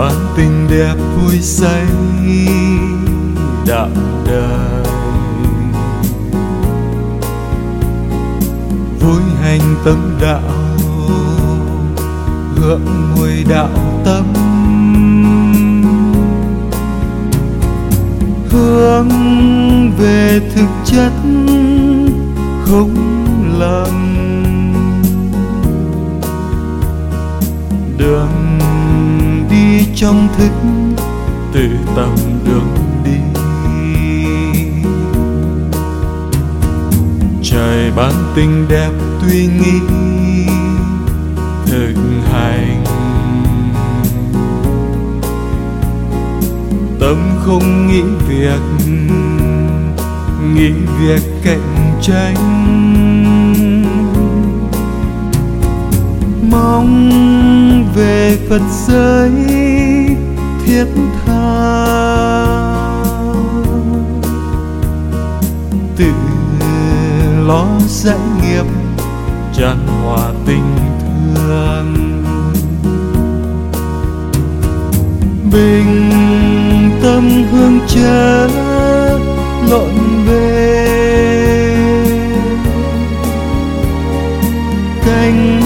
bản tình đẹp vui say đậm đời vui hành tâm đạo, hưởng mùi đạo tâm. Hướng về trong thức tự tâm đường đi. Trời ban tình đẹp tuy nghĩ thực hành. Tâm không nghĩ việc nghĩ việc cạnh tranh. Mong về phật giới thiết tha. Tự lo giải nghiệp, tràn hòa tình thương. Bình tâm hương chớ lộn về cánh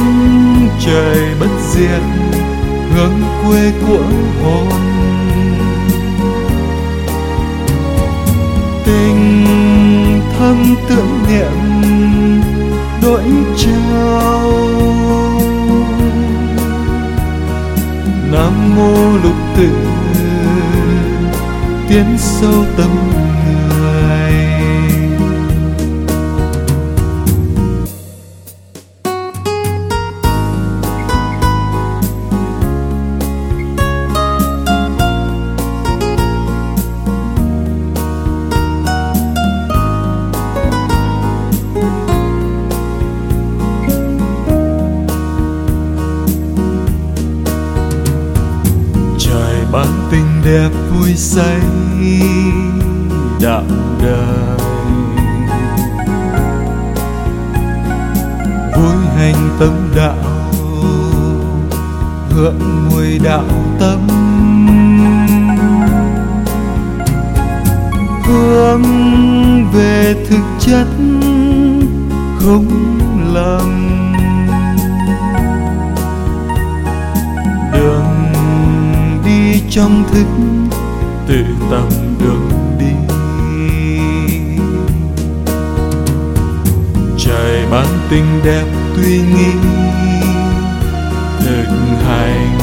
trời bất diệt quê của hồn tình thâm tưởng niệm đổi trao. Nam mô lục tử, tiến sâu tâm người bản tình đẹp vui say đạo đời vui hành tâm đạo, hưởng mùi đạo tâm. Hướng về thực chất không là trong thức tự tâm đường đi. Trời ban tình đẹp tuy nghi thực hành.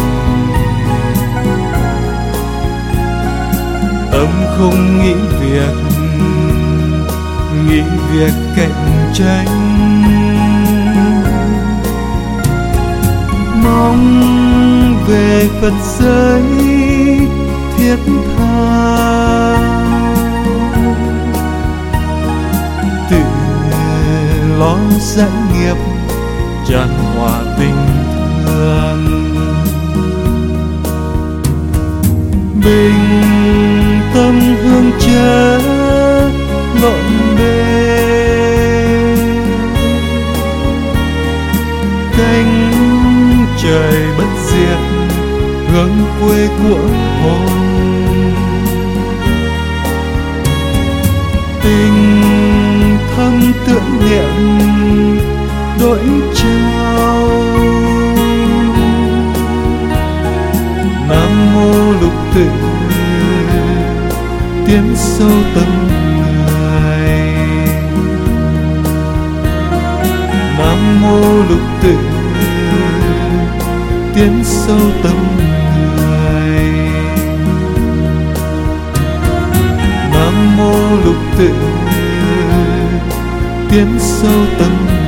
Tâm không nghĩ việc nghĩ việc cạnh tranh. Mong về phật giới thiết tha. Tự lo sẽ nghiệp tràn hòa tình thương. Bình tâm hương chớ lộn bề. Cánh trời bất diệt, hướng quê của hồn đổi trao nam mô lục tử. Tiến sâu tâm người. Nam mô lục tử. Tiến sâu tâm người. Nam mô lục tử tiến sâu tâm